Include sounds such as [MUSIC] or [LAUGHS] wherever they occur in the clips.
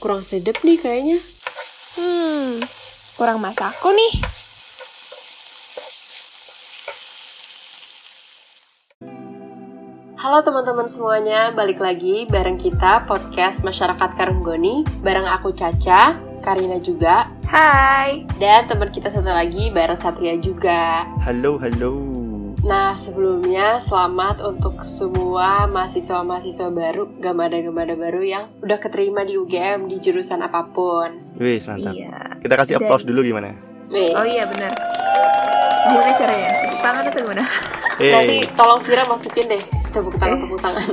kurang sedap nih kayaknya. Hmm, kurang masakku nih. Halo teman-teman semuanya, balik lagi bareng kita podcast Masyarakat Karunggoni bareng aku Caca, Karina juga, Hai. dan teman kita satu lagi bareng Satria juga. Halo, halo. Nah, sebelumnya selamat untuk semua mahasiswa-mahasiswa baru, gamada-gamada baru yang udah keterima di UGM di jurusan apa pun. Wih, mantap. Iya. Kita kasih Dan- applause dulu gimana? Nih, Oh iya benar. Gimana caranya? Tepuk tangan atau gimana? nanti Eh, tolong Vira masukin deh tepuk tangan tepuk tangan. [LAUGHS]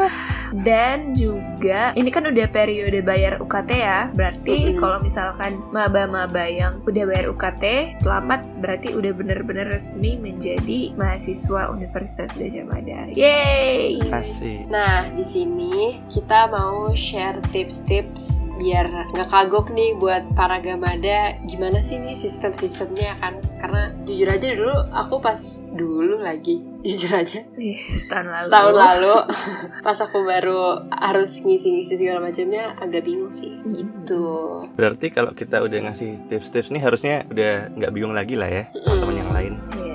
[LAUGHS] Dan juga ini kan udah periode bayar UKT ya. Berarti Mm-mm. kalau misalkan maba-maba yang udah bayar UKT, selamat berarti udah bener-bener resmi menjadi mahasiswa Universitas Gajah Mada. Yeay. asik. Nah, di sini kita mau share tips-tips biar nggak kagok nih buat para gamada gimana sih nih sistem-sistemnya kan karena jujur aja dulu aku pas dulu lagi [LAUGHS] jujur aja setahun lalu. setahun lalu [LAUGHS] pas aku baru harus ngisi-ngisi segala macamnya agak bingung sih gitu Berarti kalau kita udah ngasih tips-tips nih harusnya udah nggak bingung lagi lah ya teman-teman yang lain. Dong.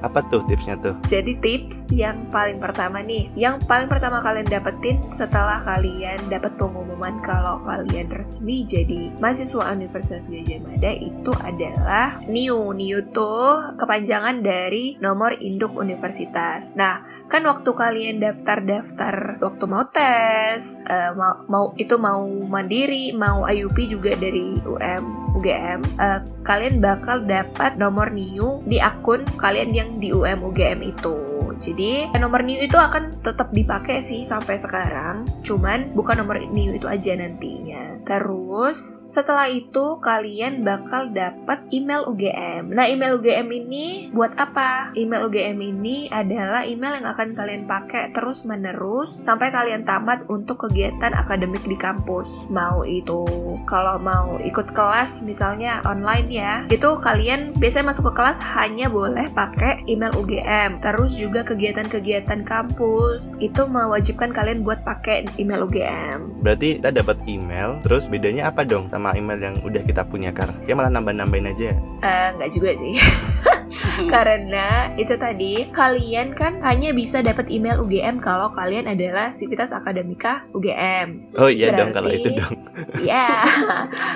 Apa tuh tipsnya tuh? Jadi tips yang paling pertama nih, yang paling pertama kalian dapetin setelah kalian dapat pengumuman kalau kalian resmi jadi mahasiswa Universitas Gajah Mada itu adalah NIU. NIU tuh kepanjangan dari nomor induk universitas. Nah, kan waktu kalian daftar-daftar waktu mau tes, eh, mau, mau itu mau mandiri, mau IUP juga dari UM UGM, eh, kalian bakal dapat nomor NIU di akun kalian yang di UM UGM itu. Jadi nomor NIU itu akan tetap dipakai sih sampai sekarang, cuman bukan nomor NIU itu aja nantinya. Terus setelah itu kalian bakal dapat email UGM. Nah email UGM ini buat apa? Email UGM ini adalah email yang akan kalian pakai terus menerus sampai kalian tamat untuk kegiatan akademik di kampus. Mau itu kalau mau ikut kelas misalnya online ya, itu kalian biasanya masuk ke kelas hanya boleh pakai email UGM. Terus juga kegiatan-kegiatan kampus itu mewajibkan kalian buat pakai email UGM. Berarti kita dapat email, terus bedanya apa dong sama email yang udah kita punya kar? Ya malah nambah-nambahin aja. Eh, nggak juga sih. [LAUGHS] [LAUGHS] Karena itu tadi kalian kan hanya bisa dapat email UGM kalau kalian adalah Sivitas Akademika UGM. Oh iya dong kalau Berarti- itu dong. [LAUGHS] Ya,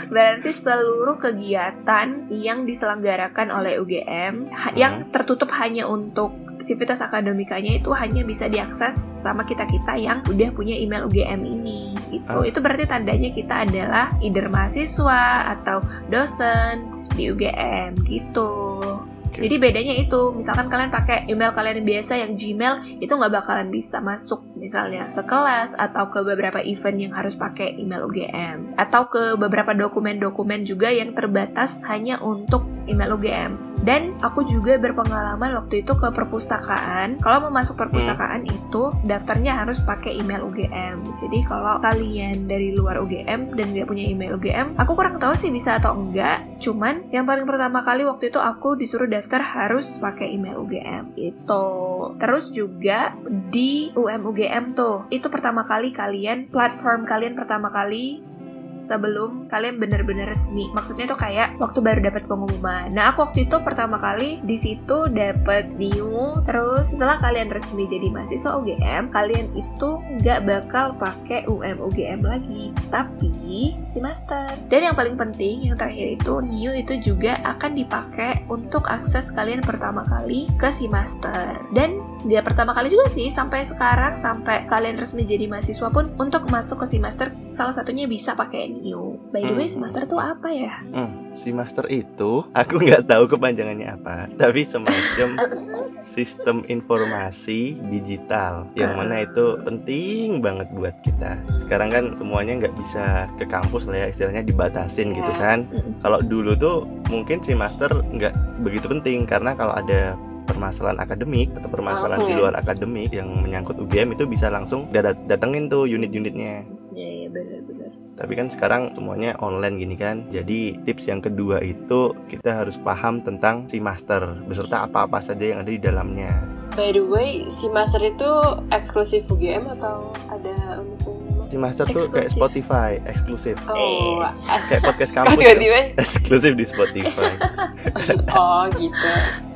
berarti seluruh kegiatan yang diselenggarakan oleh UGM ha- yang tertutup hanya untuk Sivitas Akademikanya itu hanya bisa diakses sama kita-kita yang udah punya email UGM ini. Itu Oh. itu berarti tandanya kita adalah either mahasiswa atau dosen di UGM gitu. Oke. Jadi bedanya itu, misalkan kalian pakai email kalian yang biasa yang Gmail itu nggak bakalan bisa masuk misalnya ke kelas atau ke beberapa event yang harus pakai email UGM atau ke beberapa dokumen-dokumen juga yang terbatas hanya untuk email UGM. Dan aku juga berpengalaman waktu itu ke perpustakaan. Kalau mau masuk perpustakaan itu daftarnya harus pakai email UGM. Jadi kalau kalian dari luar UGM dan nggak punya email UGM, aku kurang tahu sih bisa atau enggak. Cuman yang paling pertama kali waktu itu aku disuruh daftar harus pakai email UGM. Itu. Terus juga di UM UGM tuh, itu pertama kali kalian platform kalian pertama kali sebelum kalian bener-bener resmi. Maksudnya itu kayak waktu baru dapat pengumuman. Nah, aku waktu itu pertama kali di situ dapat new, terus setelah kalian resmi jadi mahasiswa UGM, kalian itu nggak bakal pakai UM UGM lagi, tapi si master. Dan yang paling penting, yang terakhir itu new itu juga akan dipakai untuk akses kalian pertama kali ke si master. Dan nggak pertama kali juga sih, sampai sekarang sampai kalian resmi jadi mahasiswa pun untuk masuk ke si master salah satunya bisa pakai new. By the way, Hmm. master tuh apa ya? Hmm, si master itu aku nggak tahu kepanjangannya apa, tapi semacam [LAUGHS] sistem informasi digital yang mana itu penting banget buat kita. Sekarang kan semuanya nggak bisa ke kampus lah ya, istilahnya dibatasin gitu Iya. kan. Mm-mm. Kalau dulu tuh mungkin si master nggak begitu penting karena kalau ada permasalahan akademik atau permasalahan Langsung di ya? luar akademik yang menyangkut UGM itu bisa langsung dat- datengin tuh unit-unitnya. Tapi kan sekarang semuanya online gini kan. Jadi tips yang kedua itu kita harus paham tentang si master beserta apa-apa saja yang ada di dalamnya. By the way, si master itu eksklusif UGM atau ada untuk Si master tuh kayak. Spotify eksklusif. Oh, Kayak podcast kampus ya. [LAUGHS] eksklusif di Spotify. [LAUGHS] Oh gitu.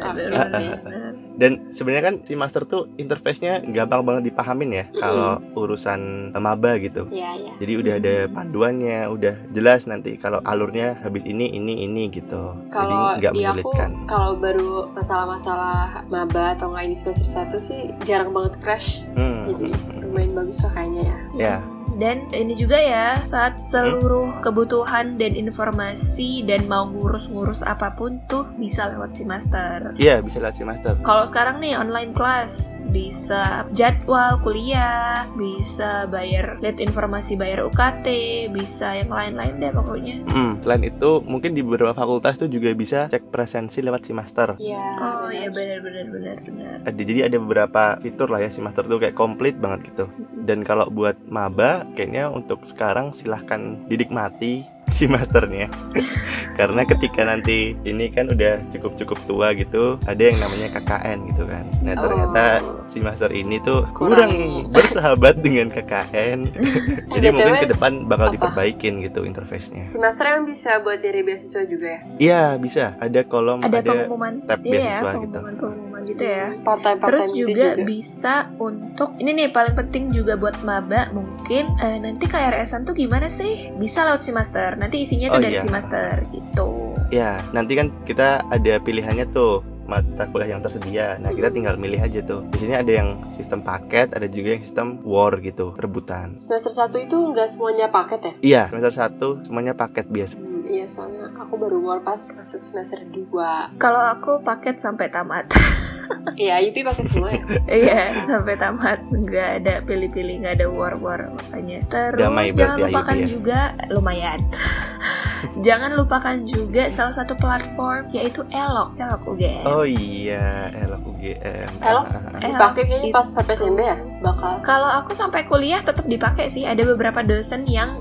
Oke. [LAUGHS] Dan sebenarnya kan si master tuh interface-nya gampang banget dipahamin ya kalau urusan maba gitu. Iya iya. Jadi udah ada panduannya, udah jelas nanti kalau alurnya habis ini ini ini gitu. Kalau Jadi nggak menyulitkan. kalau baru masalah-masalah maba atau nggak ini semester satu sih jarang banget crash. Hmm. Jadi lumayan bagus lah kayaknya ya. Ya. Dan ini juga ya, saat seluruh kebutuhan dan informasi dan mau ngurus-ngurus apa pun tuh bisa lewat si master. Iya bisa lihat si master. Kalau sekarang nih online class bisa jadwal kuliah, bisa bayar lihat informasi bayar UKT, bisa yang lain-lain deh pokoknya. Hmm, Selain itu mungkin di beberapa fakultas tuh juga bisa cek presensi lewat si master. Iya. Oh benar. iya benar benar benar benar. Jadi ada beberapa fitur lah ya si master tuh kayak komplit banget gitu. Dan kalau buat maba kayaknya untuk sekarang silahkan didikmati si masternya [LAUGHS] karena ketika nanti ini kan udah cukup cukup tua gitu ada yang namanya KKN gitu kan nah Oh. ternyata si master ini tuh kurang, Kurang. bersahabat dengan KKN [LAUGHS] [LAUGHS] jadi mungkin ke depan bakal apa? diperbaikin gitu interface-nya Si master emang bisa buat dari beasiswa juga ya? iya bisa ada kolom Ada, ada, pengumuman tab iya ya, beasiswa gitu. pengumuman pengumuman gitu ya. Part time part Terus time juga, bisa untuk ini nih paling penting juga buat maba mungkin eh, nanti KRS-an tuh gimana sih? Bisa lewat si master. Nanti isinya tuh Oh, dari iya. si master gitu. ya nanti kan kita ada pilihannya tuh mata kuliah yang tersedia. Nah, kita tinggal milih aja tuh. Di sini ada yang sistem paket, ada juga yang sistem war gitu, rebutan. Semester satu itu nggak semuanya paket ya? Iya, semester 1 semuanya paket biasa. Hmm, iya soalnya aku baru war pas masuk semester 2 Kalau aku paket sampai tamat. [LAUGHS] Iya, Yupi paket semua ya? [LAUGHS] Iya, sampai tamat nggak ada pilih-pilih, nggak ada war-war makanya. Terus Damai jangan berarti lupakan ya? juga lumayan. [LAUGHS] jangan lupakan juga salah satu platform yaitu Elok, Elok UGM. Oh iya, elok UGM. Elok? Elok Dipakai kayaknya pas PPSMB ya? Bakal Kalau aku sampai kuliah tetap dipakai sih. Ada beberapa dosen yang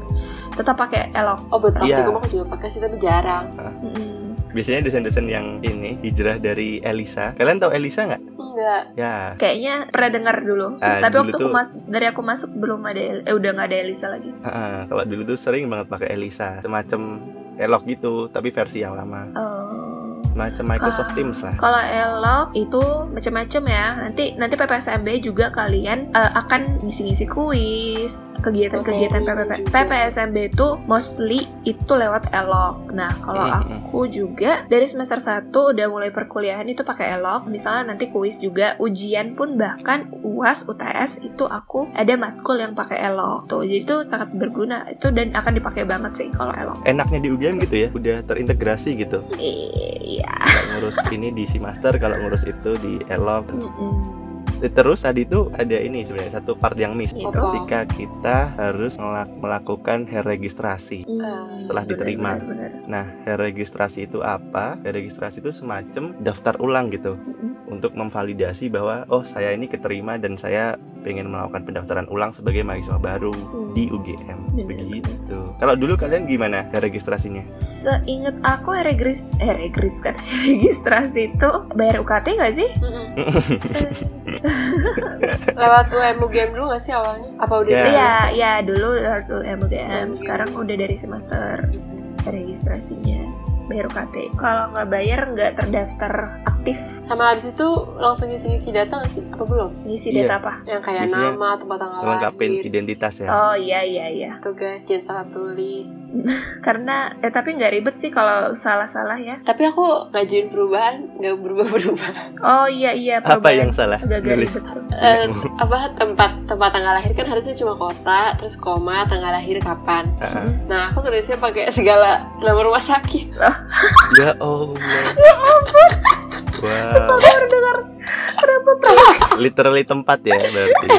tetap pakai Elok. Oh Iya. praktikum aku juga pakai sih tapi jarang Mm-mm. Biasanya dosen-dosen yang ini hijrah dari Elisa. Kalian tahu Elisa nggak? Enggak Ya, Kayaknya pernah dengar dulu. Ah, Tapi dulu waktu aku tuh- mas dari aku masuk belum ada eh udah nggak ada Elisa lagi. heeh. kalau dulu tuh sering banget pakai Elisa, semacam elok gitu, tapi versi yang lama. Oh. Semacam Microsoft Ah. Teams lah. Kalau elok itu macam-macam ya. Nanti nanti PPSMB juga kalian eh, akan ngisi-ngisi kuis, kegiatan-kegiatan PPP, juga. PPSMB itu mostly itu lewat elok. Nah, kalau Mm-mm. aku juga dari semester 1 udah mulai perkuliahan itu pakai elok. Misalnya nanti kuis juga, ujian pun bahkan UAS, UTS itu aku ada matkul yang pakai elok. Tuh, jadi itu sangat berguna itu dan akan dipakai banget sih kalau elok. Enaknya di UGM gitu ya, udah terintegrasi gitu. Iya. Kalau ngurus ini di si master, kalau ngurus itu di elok. Mm-mm. Terus tadi tuh ada ini sebenarnya satu part yang miss. Itu. Ketika kita harus melak- melakukan hair registrasi. Hmm, Setelah benar, diterima. benar, benar. Nah, hair registrasi itu apa? Hair registrasi itu semacam daftar ulang gitu Mm-mm. untuk memvalidasi bahwa oh saya ini keterima dan saya pengen melakukan pendaftaran ulang sebagai mahasiswa baru di UGM. Benar, Begitu. Kalau dulu kalian gimana registrasinya? Seingat aku regis eh regis kan [LAUGHS] registrasi itu bayar UKT nggak sih? [LAUGHS] Lewat UM UGM dulu gak sih awalnya? Apa udah Ya. Iya iya dulu waktu MUGM MUGM. sekarang udah dari semester registrasinya bayar UKT. Kalau nggak bayar nggak terdaftar aktif Sama habis itu langsung ngisi-ngisi data gak sih? Apa belum? ngisi Iya. data apa? Yang kayak Biasanya nama, tempat tanggal Melengkapi lahir identitas ya. Oh iya iya iya. Tuh guys, jangan salah tulis [LAUGHS] Karena eh tapi nggak ribet sih kalau salah-salah ya. Tapi aku ngajuin perubahan Gak berubah-berubah Oh iya iya. Apa perubahan. yang salah? Nulis. ribet. [LAUGHS] Eh, Apa tempat tempat tanggal lahir kan harusnya cuma kota Terus koma, tanggal lahir kapan Heeh. Nah aku tulisnya pakai segala nama rumah sakit [LAUGHS] Ya Allah. Wow. Aku baru dengar Literally tempat ya berarti. [LAUGHS]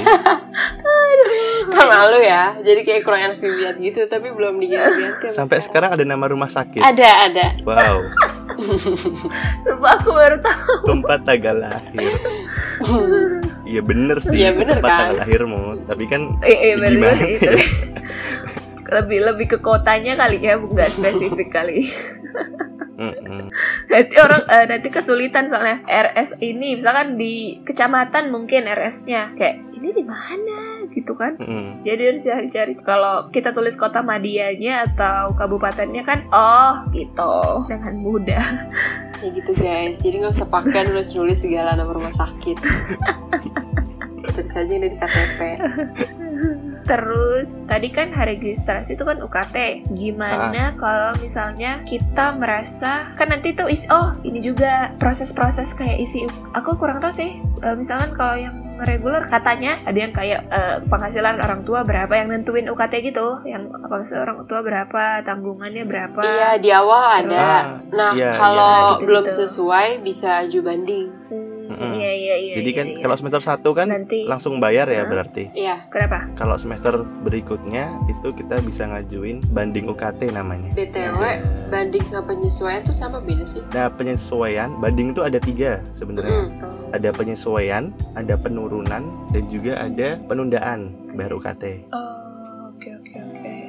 Kan malu ya Jadi kayak kurang enak gitu Tapi belum diganti-ganti Sampai sekarang ada nama rumah sakit. Ada, ada Wow. [LAUGHS] Sumpah aku baru tahu. Tempat tanggal lahir. Iya bener sih. Iya, itu bener tempat kan? tanggal lahirmu. Tapi kan Eh, eh bener Gimana itu. ya? [LAUGHS] lebih lebih ke kotanya kali ya nggak spesifik kali [LAUGHS] Mm-mm. nanti orang eh, nanti kesulitan soalnya RS ini misalkan di kecamatan mungkin RS-nya kayak ini di mana gitu kan Mm-mm. jadi harus cari-cari kalau kita tulis kota madianya atau kabupatennya kan oh gitu dengan mudah [LAUGHS] Ya gitu guys, jadi nggak usah pakai nulis-nulis segala nama rumah sakit. [LAUGHS] Tulis aja yang ada di KTP. Terus tadi kan hari registrasi itu kan UKT. Gimana kalau misalnya kita merasa kan nanti tuh isi oh ini juga proses-proses kayak isi aku kurang tahu sih. Eh, misalkan kalau yang reguler katanya ada yang kayak eh, penghasilan orang tua berapa yang nentuin UKT gitu, yang penghasilan orang tua berapa, tanggungannya berapa. Iya di awal ada. Ah, Nah iya, kalau iya. Belum sesuai bisa aju banding. Hmm, Mm-mm. iya iya iya. Jadi iya, kan iya. kalau semester 1 kan nanti langsung bayar ya berarti. Iya. kenapa? Kalau semester berikutnya itu kita bisa ngajuin banding UKT namanya. BTW banding sama penyesuaian tuh sama beda sih. Nah penyesuaian banding itu ada tiga sebenarnya. Mm. Ada penyesuaian, ada penurunan, dan juga ada penundaan bayar UKT. Oh.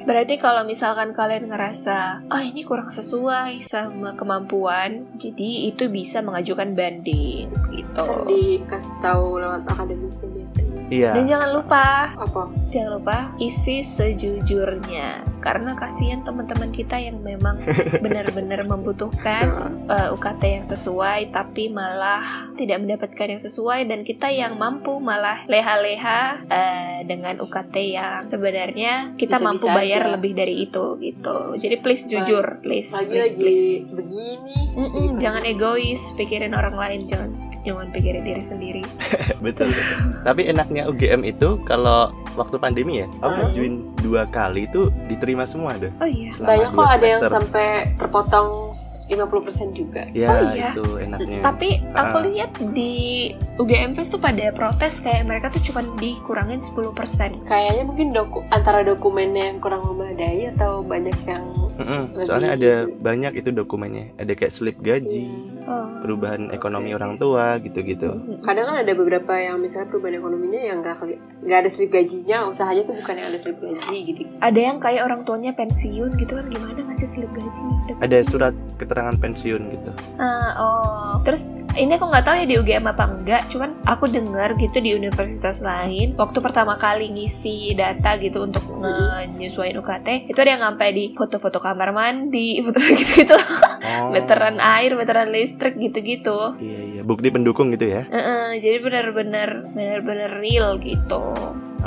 Berarti kalau misalkan kalian ngerasa, ah ini kurang sesuai sama kemampuan, jadi itu bisa mengajukan banding gitu. Kan dikasih tahu lewat akademiknya biasanya. Iya. Dan jangan lupa, Apa? jangan lupa isi sejujurnya, karena kasihan teman-teman kita yang memang [LAUGHS] benar-benar membutuhkan uh, UKT yang sesuai, tapi malah tidak mendapatkan yang sesuai, dan kita yang mampu malah leha-leha uh, dengan UKT yang sebenarnya kita Bisa-bisa mampu bayar aja. lebih dari itu gitu. Jadi please Lagi- jujur, please, please, Lagi-lagi please. begini. Mm-mm, lagi jangan egois, pikirin orang lain, jangan jangan pikirin diri sendiri. [LAUGHS] betul, betul. Tapi enaknya UGM itu kalau waktu pandemi ya, aku Hah? ngajuin dua kali itu diterima semua deh. Oh iya. Banyak kok ada yang sampai terpotong 50% juga. Ya Oh, iya. itu enaknya. Tapi aku Ah. lihat di UGM Fest tuh pada protes kayak mereka tuh cuma dikurangin 10%. Kayaknya mungkin doku antara dokumennya yang kurang memadai atau banyak yang Mm-mm, lebih Soalnya ada gitu. banyak itu dokumennya. Ada kayak slip gaji, Oh. perubahan ekonomi orang tua gitu-gitu. kadang kan ada beberapa yang misalnya perubahan ekonominya yang nggak keli- nggak ada slip gajinya usahanya tuh bukan yang ada slip gaji gitu Ada yang kayak orang tuanya pensiun gitu kan gimana ngasih slip gaji? Ada surat keterangan pensiun gitu. Ah, oh. Terus ini aku nggak tahu ya di UGM apa enggak, cuman aku dengar gitu di universitas lain waktu pertama kali ngisi data gitu untuk nyesuaiin UKT, itu ada yang sampai di foto-foto kamar mandi, [LAUGHS] foto gitu-gitu, Oh. meteran air, meteran listrik gitu-gitu. Iya iya, bukti pendukung gitu ya. Heeh, jadi benar-benar benar-benar real gitu.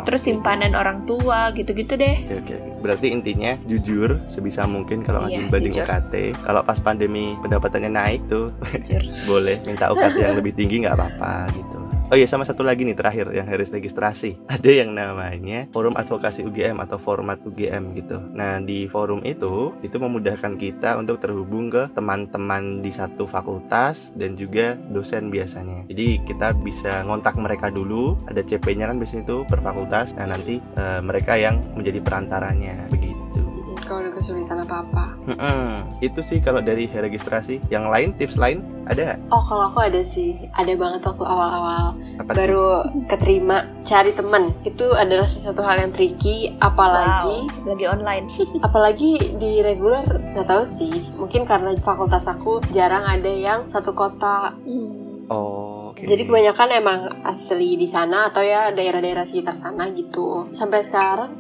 Terus Oke. simpanan orang tua gitu-gitu deh. Oke, oke, oke. Berarti intinya jujur sebisa mungkin kalau Iya, banding jujur. UKT. Kalau pas pandemi pendapatannya naik tuh [LAUGHS] boleh minta UKT yang lebih tinggi nggak apa-apa gitu. Oh iya sama satu lagi nih terakhir yang harus registrasi. [LAUGHS] Ada yang namanya Forum Advokasi UGM atau Format UGM gitu. Nah di forum itu itu memudahkan kita untuk terhubung ke teman-teman di satu fakultas dan juga dosen biasanya. Jadi kita bisa ngontak mereka dulu. Ada CP-nya kan biasanya itu per fakultas. Nah nanti eh, mereka yang menjadi perantaranya begitu. Kalau ada kesulitan apa apa Mm-mm. Itu sih kalau dari registrasi. Yang lain tips lain ada nggak? oh kalau aku ada sih ada banget waktu awal-awal baru keterima cari teman itu adalah sesuatu hal yang tricky apalagi Wow, lagi online. [LAUGHS] apalagi di reguler nggak tahu sih mungkin karena fakultas aku jarang ada yang satu kota Oh, oke. Jadi kebanyakan emang asli di sana atau ya daerah-daerah sekitar sana gitu. Sampai sekarang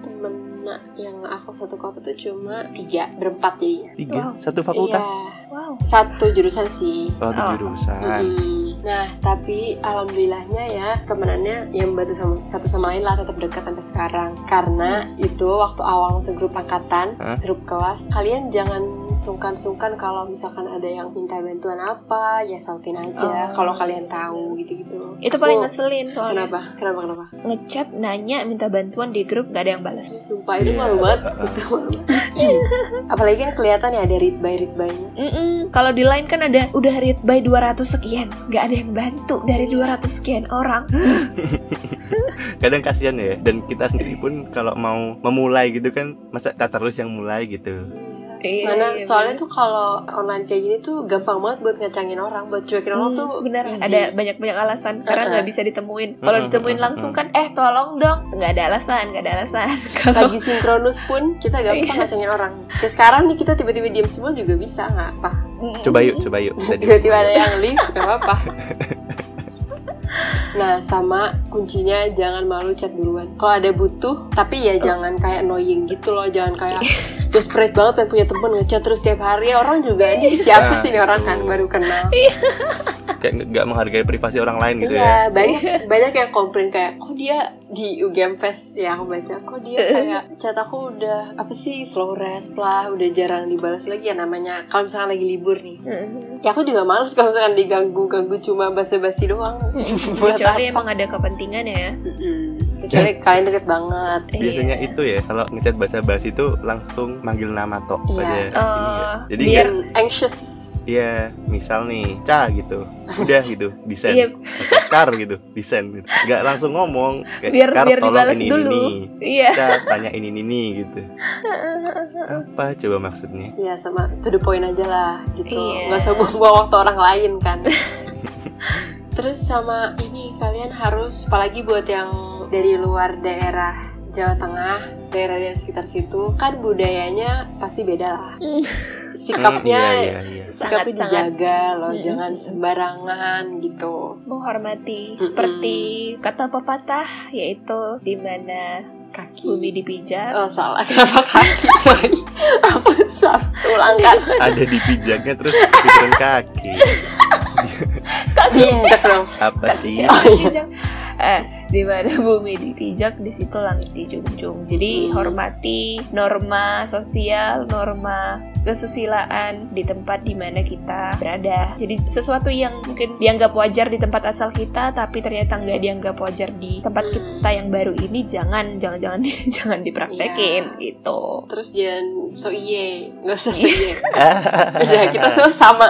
temen yang aku satu kota tuh cuma tiga berempat jadinya. tiga Wow. satu fakultas. Iya, Wow. satu jurusan sih. Oh, di Oh. jurusan. Mm-mm. Nah, tapi alhamdulillahnya ya temenannya yang bantu sama satu sama lain lah tetap dekat sampai sekarang. Karena itu waktu awal masuk grup angkatan, Hah? grup kelas, kalian jangan sungkan-sungkan kalau misalkan ada yang minta bantuan apa, ya sautin aja Oh. kalau kalian tahu gitu-gitu. Itu paling Aku- ngeselin soalnya. Kenapa? Kenapa? Kenapa? Ngechat nanya minta bantuan di grup gak ada yang balas. Sumpah itu malu banget. Itu malu [LAUGHS] banget. Apalagi kan kelihatan ya ada read by read by-nya. Mm-mm. Kalau di line kan ada udah read by 200 sekian, nggak ada yang bantu dari 200 sekian orang. [LAUGHS] Kadang kasihan ya. Dan kita sendiri pun kalau mau memulai gitu kan, masa tak terus yang mulai gitu. Iya, Mana iya, soalnya tuh kalau online kayak gini tuh gampang banget buat ngacangin orang, buat cuekin orang Hmm, tuh benar ada banyak banyak alasan karena nggak bisa ditemuin kalau ditemuin langsung kan eh tolong dong nggak ada alasan nggak ada alasan [LAUGHS] kalau lagi sinkronus pun kita gampang Iya. ngacangin orang. Kayak sekarang nih kita tiba-tiba diam semua juga bisa nggak apa. Coba yuk, coba yuk. [LAUGHS] Tiba-tiba ada yang leave nggak apa-apa. [LAUGHS] Nah, sama kuncinya jangan malu chat duluan. Kalau ada butuh, tapi ya jangan kayak annoying gitu loh, jangan kayak [LAUGHS] desperate banget pengen punya temen ngechat terus tiap hari. Orang juga ini siapa Nah, sih ini orang kan tuh. baru kenal. Kayak nggak- menghargai privasi orang lain gitu ya. Iya, banyak banyak yang komplain kayak kok dia di UGM Fest ya aku baca kok dia [LAUGHS] kayak chat aku udah apa sih slow resp lah, udah jarang dibalas lagi ya namanya kalau misalkan lagi libur nih. Mm-mm. Ya aku juga males kalau misalkan diganggu-ganggu cuma basa-basi doang. [LAUGHS] Buat kecuali apa? emang ada kepentingan ya. Kecuali kalian deket banget. Biasanya Iya. itu ya kalau ngechat basa-basi itu langsung manggil nama tok Iya. aja. Oh, Iya. Jadi Biar nggak- anxious. Iya, misal nih, ca gitu, udah [LAUGHS] gitu, desain, Iya. Kar gitu, desain gitu, nggak langsung ngomong, kayak Biar- kar biar tolong ini dulu." ini, iya ca tanya ini ini gitu, apa coba maksudnya? Ya sama to the point aja lah gitu. Iya. Nggak usah buang waktu orang lain kan. [LAUGHS] Terus sama ini kalian harus apalagi buat yang dari luar daerah Jawa Tengah, daerah daerah sekitar situ kan budayanya pasti beda lah. [LAUGHS] Sikapnya Hmm, iya, iya, iya. sikapnya Sangat-sangat. dijaga loh, Mm-mm. jangan sembarangan gitu. menghormati Mm-mm. seperti kata pepatah yaitu di mana Kaki. bumi dipijak Oh salah, [LAUGHS] kenapa kaki? Sorry, apa salah? Ulangkan, Ada di pijaknya terus pikiran kaki, [LAUGHS] diinjak dong. apa sih? Oh iya. Eh di mana [LAUGHS] bumi dipijak di situ langit dijunjung jadi Hmm. hormati norma sosial norma kesusilaan di tempat di mana kita berada jadi sesuatu yang mungkin dianggap wajar di tempat asal kita tapi ternyata nggak dianggap wajar di tempat Hmm. kita yang baru ini jangan jangan jangan [LAUGHS] jangan dipraktekin Iya. gitu Terus jangan so iye, nggak usah so iye. Udah [LAUGHS] kita semua sama.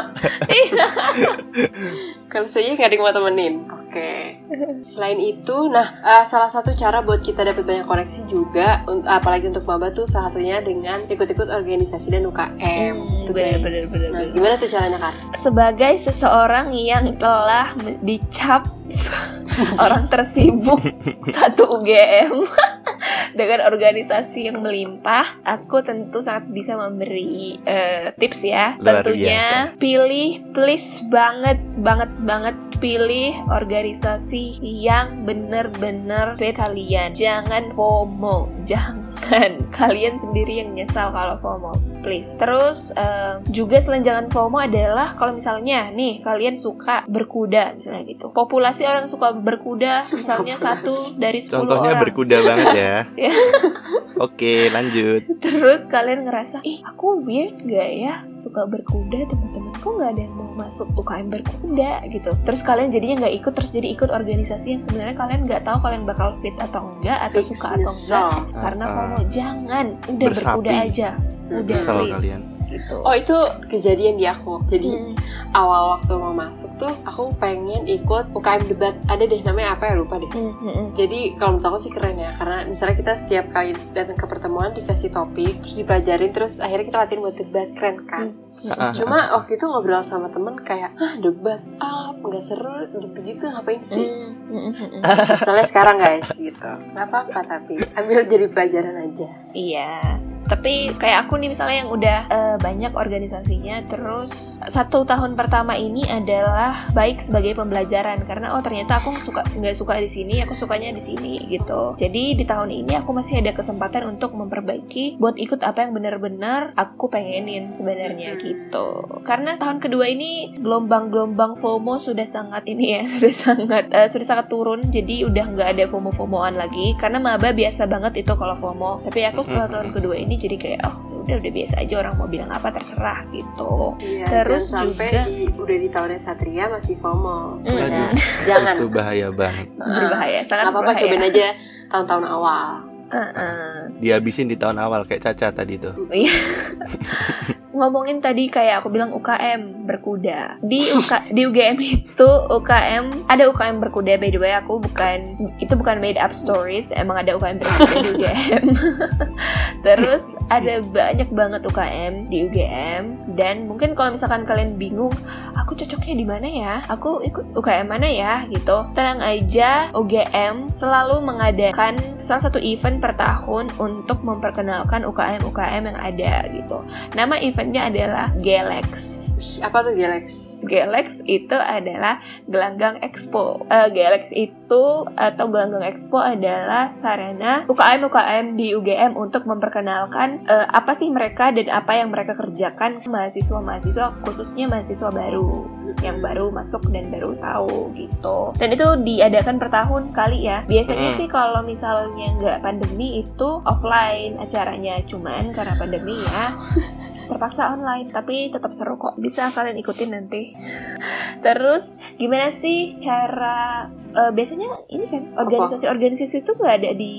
Kalau so iye nggak ada yang mau temenin. Oke. [LAUGHS] Selain itu, nah eh, salah satu cara buat kita dapat banyak koneksi juga, un- apalagi untuk maba tuh salah satunya dengan ikut-ikut organisasi dan UKM. Hmm, Tuh, bener, guys. bener, bener, Nah, bener. gimana tuh caranya kan? sebagai seseorang yang telah dicap [LAUGHS] orang tersibuk [LAUGHS] satu UGM [LAUGHS] dengan organisasi yang melimpah, aku tentu sangat bisa memberi eh, tips ya. Luar Tentunya pilih please banget banget banget pilih organisasi yang bener-bener fit kalian. Jangan FOMO, [LAUGHS] jangan kalian sendiri yang nyesal kalau FOMO. Please. Terus eh, juga selain jangan FOMO adalah kalau misalnya nih kalian suka berkuda misalnya gitu. Populasi orang suka berkuda misalnya satu dari sepuluh Contohnya orang. berkuda banget ya. Ya. Oke, lanjut. Terus kalian ngerasa, ih aku weird gak ya suka berkuda teman-temanku nggak ada yang mau masuk UKM berkuda gitu. Terus kalian jadinya nggak ikut, terus jadi ikut organisasi yang sebenarnya kalian nggak tahu kalian bakal fit atau enggak atau Fix suka atau enggak. Karena Ah, ah. FOMO jangan, udah Bersapi. berkuda aja, udah Kesel please. kalian. Gitu. Oh itu kejadian di aku. Jadi Hmm. Awal waktu mau masuk tuh aku pengen ikut UKM debat. Ada deh namanya apa ya lupa deh. Hmm, hmm. Jadi kalau menurut aku sih keren ya karena misalnya kita setiap kali datang ke pertemuan dikasih topik terus dipelajarin terus akhirnya kita latihan buat debat keren kan. Ah, ah, Cuma waktu itu ngobrol sama temen kayak ah debat ah nggak seru gitu-gitu ngapain sih? Soalnya sekarang guys gitu nggak apa-apa tapi ambil jadi pelajaran aja. Iya. Tapi kayak aku nih misalnya yang udah eh, banyak organisasinya, terus satu tahun pertama ini adalah baik sebagai pembelajaran karena oh ternyata aku suka nggak suka di sini, aku sukanya di sini gitu. Jadi di tahun ini aku masih ada kesempatan untuk memperbaiki buat ikut apa yang benar-benar aku pengenin sebenarnya Hmm. gitu. Karena tahun kedua ini gelombang-gelombang FOMO sudah sangat ini ya, [LAUGHS] sudah sangat eh, sudah sangat turun. Jadi udah nggak ada FOMO-FOMOan lagi karena maba biasa banget itu kalau FOMO. Tapi aku setelah Mhm. tahun kedua ini jadi kayak oh udah udah biasa aja orang mau bilang apa terserah gitu. Iya, Terus jangan sampai juga- di, udah di tahunnya Satria masih FOMO. Mm. Udah, jangan. Itu bahaya banget. [LAUGHS] Berbahaya, sangat Gak apa-apa berbahaya. cobain aja tahun-tahun awal. Heeh. Dihabisin di tahun awal kayak Caca tadi tuh. [LAUGHS] Ngomongin tadi kayak aku bilang UKM berkuda. Di UK, di UGM [LAUGHS] itu UKM ada UKM berkuda by the way aku bukan itu bukan made up stories, emang ada UKM berkuda di UGM. [LAUGHS] Terus ada banyak banget UKM di UGM dan mungkin kalau misalkan kalian bingung, aku cocoknya di mana ya? Aku ikut UKM mana ya? Gitu. Tenang aja, UGM selalu mengadakan salah satu event per tahun untuk memperkenalkan UKM-UKM yang ada gitu. Nama eventnya adalah Galax. Apa tuh Galax? Galax itu adalah gelanggang expo. Uh, Galax itu atau gelanggang expo adalah sarana UKM-UKM di UGM untuk memperkenalkan uh, apa sih mereka dan apa yang mereka kerjakan mahasiswa-mahasiswa khususnya mahasiswa baru yang baru masuk dan baru tahu gitu. Dan itu diadakan per tahun kali ya. Biasanya Hmm. sih kalau misalnya nggak pandemi itu offline acaranya, cuman karena pandemi ya [LAUGHS] terpaksa online tapi tetap seru kok. Bisa kalian ikutin nanti. Terus gimana sih cara eh, biasanya ini kan organisasi-organisasi itu nggak ada di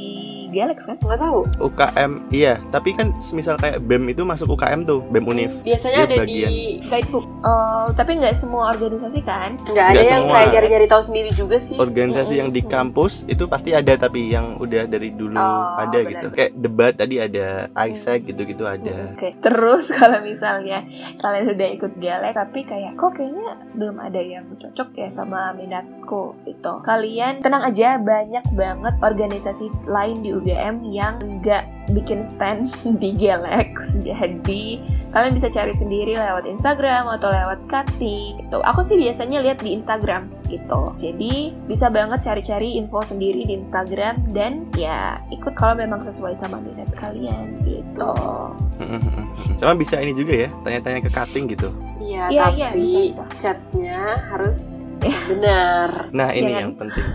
Galax kan? Nggak tahu. UKM iya. Tapi kan misal kayak BEM itu masuk UKM tuh BEM Univ Biasanya Dia ada bagian. di guidebook. Oh tapi nggak semua organisasi kan? Nggak ada Nggak yang semua. kayak nyari-nyari tahu sendiri juga sih. organisasi yang di kampus itu pasti ada tapi yang udah dari dulu Oh, ada benar. gitu kayak debat tadi ada ISEC gitu-gitu ada. Oke, terus [LAUGHS] kalau misalnya kalian udah ikut Galax tapi kayak kok kayaknya belum ada yang cocok ya sama minatku? Gitu. Kalian tenang aja, banyak banget organisasi lain di UGM yang nggak bikin stand [LAUGHS] di Galax. Jadi kalian bisa cari sendiri lewat Instagram atau lewat cutting gitu. Aku sih biasanya lihat di Instagram gitu. Jadi bisa banget cari-cari info sendiri di Instagram dan ya ikut kalau memang sesuai sama minat kalian gitu. [LAUGHS] sama bisa ini juga ya tanya-tanya ke cutting gitu Iya, Iya, tapi iya, bisa, bisa. chatnya harus [LAUGHS] benar. nah ini Jangan. yang penting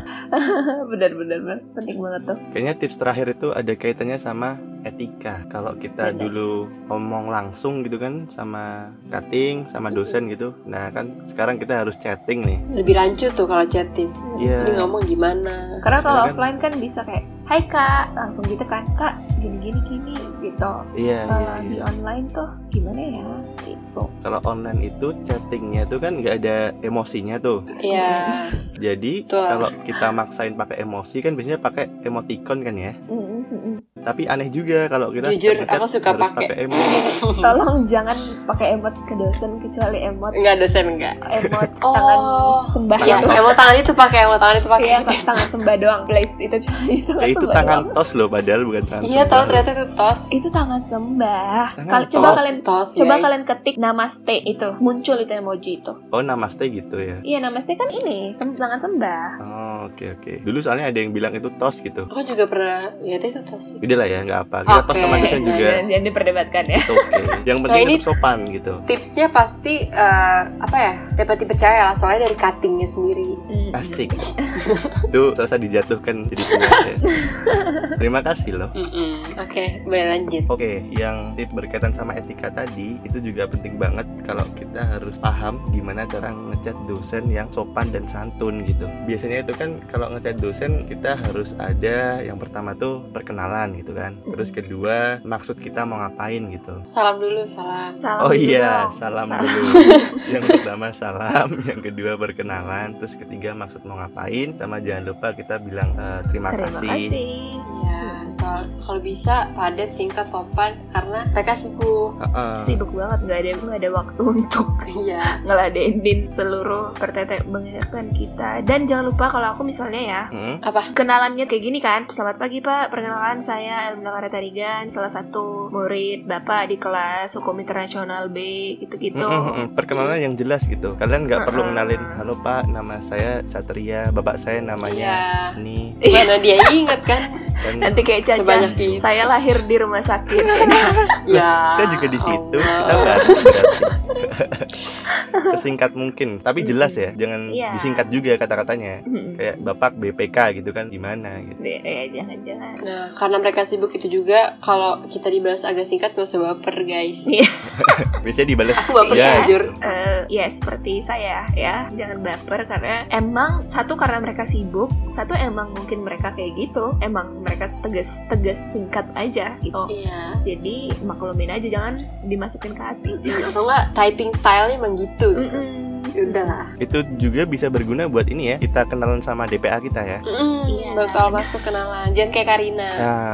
bener-bener bener. penting banget tuh kayaknya tips terakhir itu ada kaitannya sama etika kalau kita Benar. dulu ngomong langsung gitu kan sama cutting sama dosen gitu nah kan sekarang kita harus chatting nih Lebih rancu tuh kalau chatting. Iya. Ini ngomong gimana? karena kalau Karena kan- offline kan bisa kayak Hai kak langsung gitu kan kak gini gini gini gitu iya kalau iya, di iya. online tuh gimana ya gitu kalau online itu chattingnya tuh kan nggak ada emosinya tuh Iya. jadi kalau kita maksain pakai emosi kan biasanya pakai emoticon kan ya Mm, mm, mm, mm. Tapi aneh juga kalau kita Jujur, aku suka pakai. [LAUGHS] emosi tolong jangan pakai emot ke dosen kecuali emot Enggak dosen enggak. emot Oh. tangan sembah itu emang tangan itu pakai, emang tangan itu pakai. Iya, tangan sembah doang please itu cuma itu Ya, itu tangan doang. tos loh padahal bukan tangan Iya, tahu ternyata itu tos. itu tangan sembah Tangan Kal- tos. coba kalian tos, coba guys. kalian ketik namaste itu muncul itu emoji itu oh namaste gitu ya Iya namaste kan ini sem- tangan sembah. oh oke oke dulu soalnya ada yang bilang itu tos gitu Aku juga pernah lihat itu tos. sih. udah lah ya nggak apa kita tos Oke. sama dosen juga Jangan, jangan diperdebatkan ya. It's oke yang penting ini- tetap sopan gitu Tipsnya pasti eh, apa ya? Dapat dipercaya lah soalnya dari cuttingnya sendiri. asik itu terasa dijatuhkan jadi ya. terima kasih loh Mm-mm. Oke, boleh lanjut. Oke, yang tip berkaitan sama etika tadi itu juga penting banget kalau kita harus paham gimana cara ngechat dosen yang sopan dan santun gitu. Biasanya itu kan kalau ngechat dosen kita harus ada yang pertama tuh perkenalan gitu kan. Terus kedua maksud kita mau ngapain gitu. Salam dulu, salam. Salam Oh dulu iya, dong. salam dulu. [LAUGHS] yang pertama salam, yang kedua perkenalan, terus ketiga maksud mau ngapain, sama jangan lupa kita bilang eh, terima, Terima kasih. kasih. Soal kalau bisa padat, singkat, sopan karena mereka sibuk. Heeh. Sibuk banget nggak ada nggak ada waktu [LAUGHS] untuk Iya. ngeladenin seluruh pertetek mengingatkan kita. Dan jangan lupa kalau aku misalnya ya Mm-mm. Apa? kenalannya kayak gini kan. Selamat pagi Pak, perkenalkan saya Elmina Karetarigan, salah satu murid Bapak di kelas Hukum Internasional B gitu-gitu. Mm-mm, mm-mm. Perkenalan yang jelas gitu. Kalian nggak perlu Mm-mm. kenalin, halo Pak, nama saya Satria, bapak saya namanya Iya. ini. Mana dia ingat kan? Dan Nanti kayak Caca, Sebanyak itu. saya lahir di rumah sakit. [LAUGHS] Ya. saya juga di situ. Allah. Kita bahas berarti. [LAUGHS] sesingkat mungkin, tapi jelas ya, jangan Iya. disingkat juga kata-katanya. Mm-mm. Kayak bapak BPK gitu kan gimana gitu. Ya, ya, jangan-jangan. Nah, karena mereka sibuk itu juga, kalau kita dibalas agak singkat gak usah baper, guys. Iya. [LAUGHS] Biasanya dibalas Aku baper "Iya." sih, jujur. Eh, ya seperti saya ya jangan baper karena emang satu karena mereka sibuk satu emang mungkin mereka kayak gitu emang mereka tegas tegas singkat aja gitu Iya. jadi maklumin aja jangan dimasukin ke hati Atau enggak, typing style-nya emang gitu. Mm-mm. Ya Udahlah. Itu juga bisa berguna buat ini ya. Kita kenalan sama DPA kita ya. Mm, Iya. Bakal masuk kenalan. Jangan kayak Karina. Nah,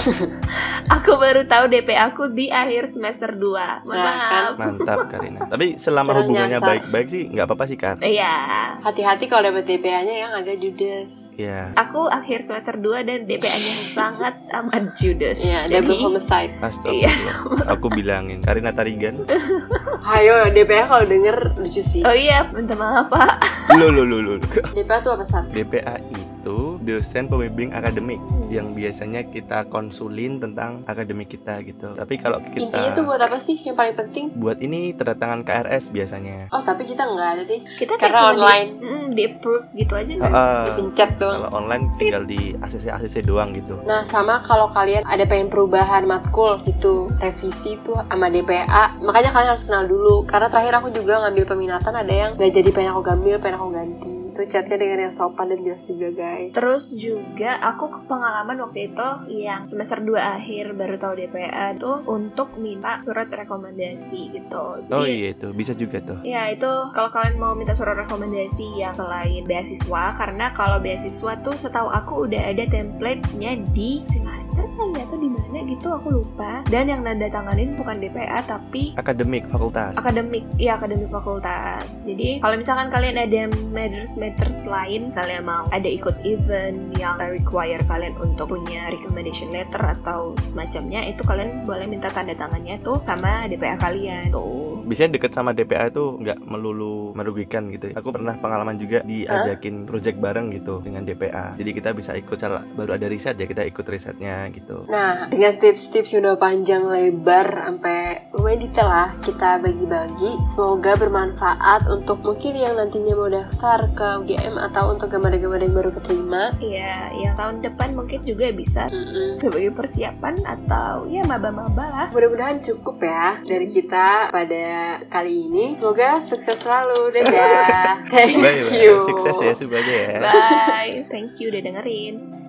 [LAUGHS] aku baru tahu DP aku di akhir semester 2 Mohon Nah, maaf Mantap Karina. Tapi selama Kurang hubungannya baik-baik sih nggak apa-apa sih Kar. Iya Hati-hati kalau dapat DPA-nya yang agak judes. Iya. Aku akhir semester 2 dan DPA-nya sangat amat judes Iya, Jadi, double homicide. Astagfirullah. Aku bilangin Karina Tarigan. [LAUGHS] Ayo, DPA kalau denger lucu sih. Oh iya, minta maaf pak lu lu lu. lu. [LAUGHS] DPA tuh apa sat? DPA itu dosen pembimbing akademik yang biasanya kita konsulin tentang akademik kita gitu. Tapi kalau kita Intinya tuh buat apa sih yang paling penting? buat ini tanda tangan KRS biasanya. Oh, tapi kita nggak ada deh. Kita Karena cuma online. di, mm, di approve gitu aja kan Heeh. Pencet doang. kalau online tinggal di ACC ACC doang gitu. Nah, sama kalau kalian ada pengen perubahan matkul gitu, revisi tuh sama DPA, makanya kalian harus kenal dulu. Karena terakhir aku juga ngambil peminatan ada yang gak jadi pengen aku gambil, pengen aku ganti. Itu chatnya dengan yang sopan dan jelas juga guys. Terus juga aku ke pengalaman waktu itu yang semester 2 akhir baru tahu DPA tuh untuk minta surat rekomendasi gitu. Jadi, Oh iya itu bisa juga tuh. Ya itu kalau kalian mau minta surat rekomendasi ya selain beasiswa karena kalau beasiswa tuh setahu aku udah ada template-nya di semester kali ya, atau di mana gitu aku lupa dan yang nanda tanganin bukan DPA tapi Akademik fakultas. akademik ya akademik fakultas jadi kalau misalkan kalian ada matters matters lain misalnya mau ada ikut event yang require kalian untuk punya recommendation letter atau semacamnya itu kalian boleh minta tanda tangannya tuh sama DPA kalian tuh Biasanya deket sama DPA itu nggak melulu merugikan gitu. Aku pernah pengalaman juga diajakin project bareng gitu dengan DPA. Jadi kita bisa ikut salah baru ada riset ya kita ikut risetnya gitu. Nah, dengan tips-tips yang udah panjang lebar sampai lumayan detail lah kita bagi-bagi. Semoga bermanfaat untuk mungkin yang nantinya mau daftar ke UGM atau untuk gambar-gambar yang baru keterima. Iya, yang tahun depan mungkin juga bisa Mm-mm. sebagai persiapan atau ya maba-maba lah. Mudah-mudahan cukup ya dari kita pada kali ini. Semoga sukses selalu. Dadah. [LAUGHS] Thank Bye bye. you. Sukses ya semuanya ya. Bye, thank you udah dengerin.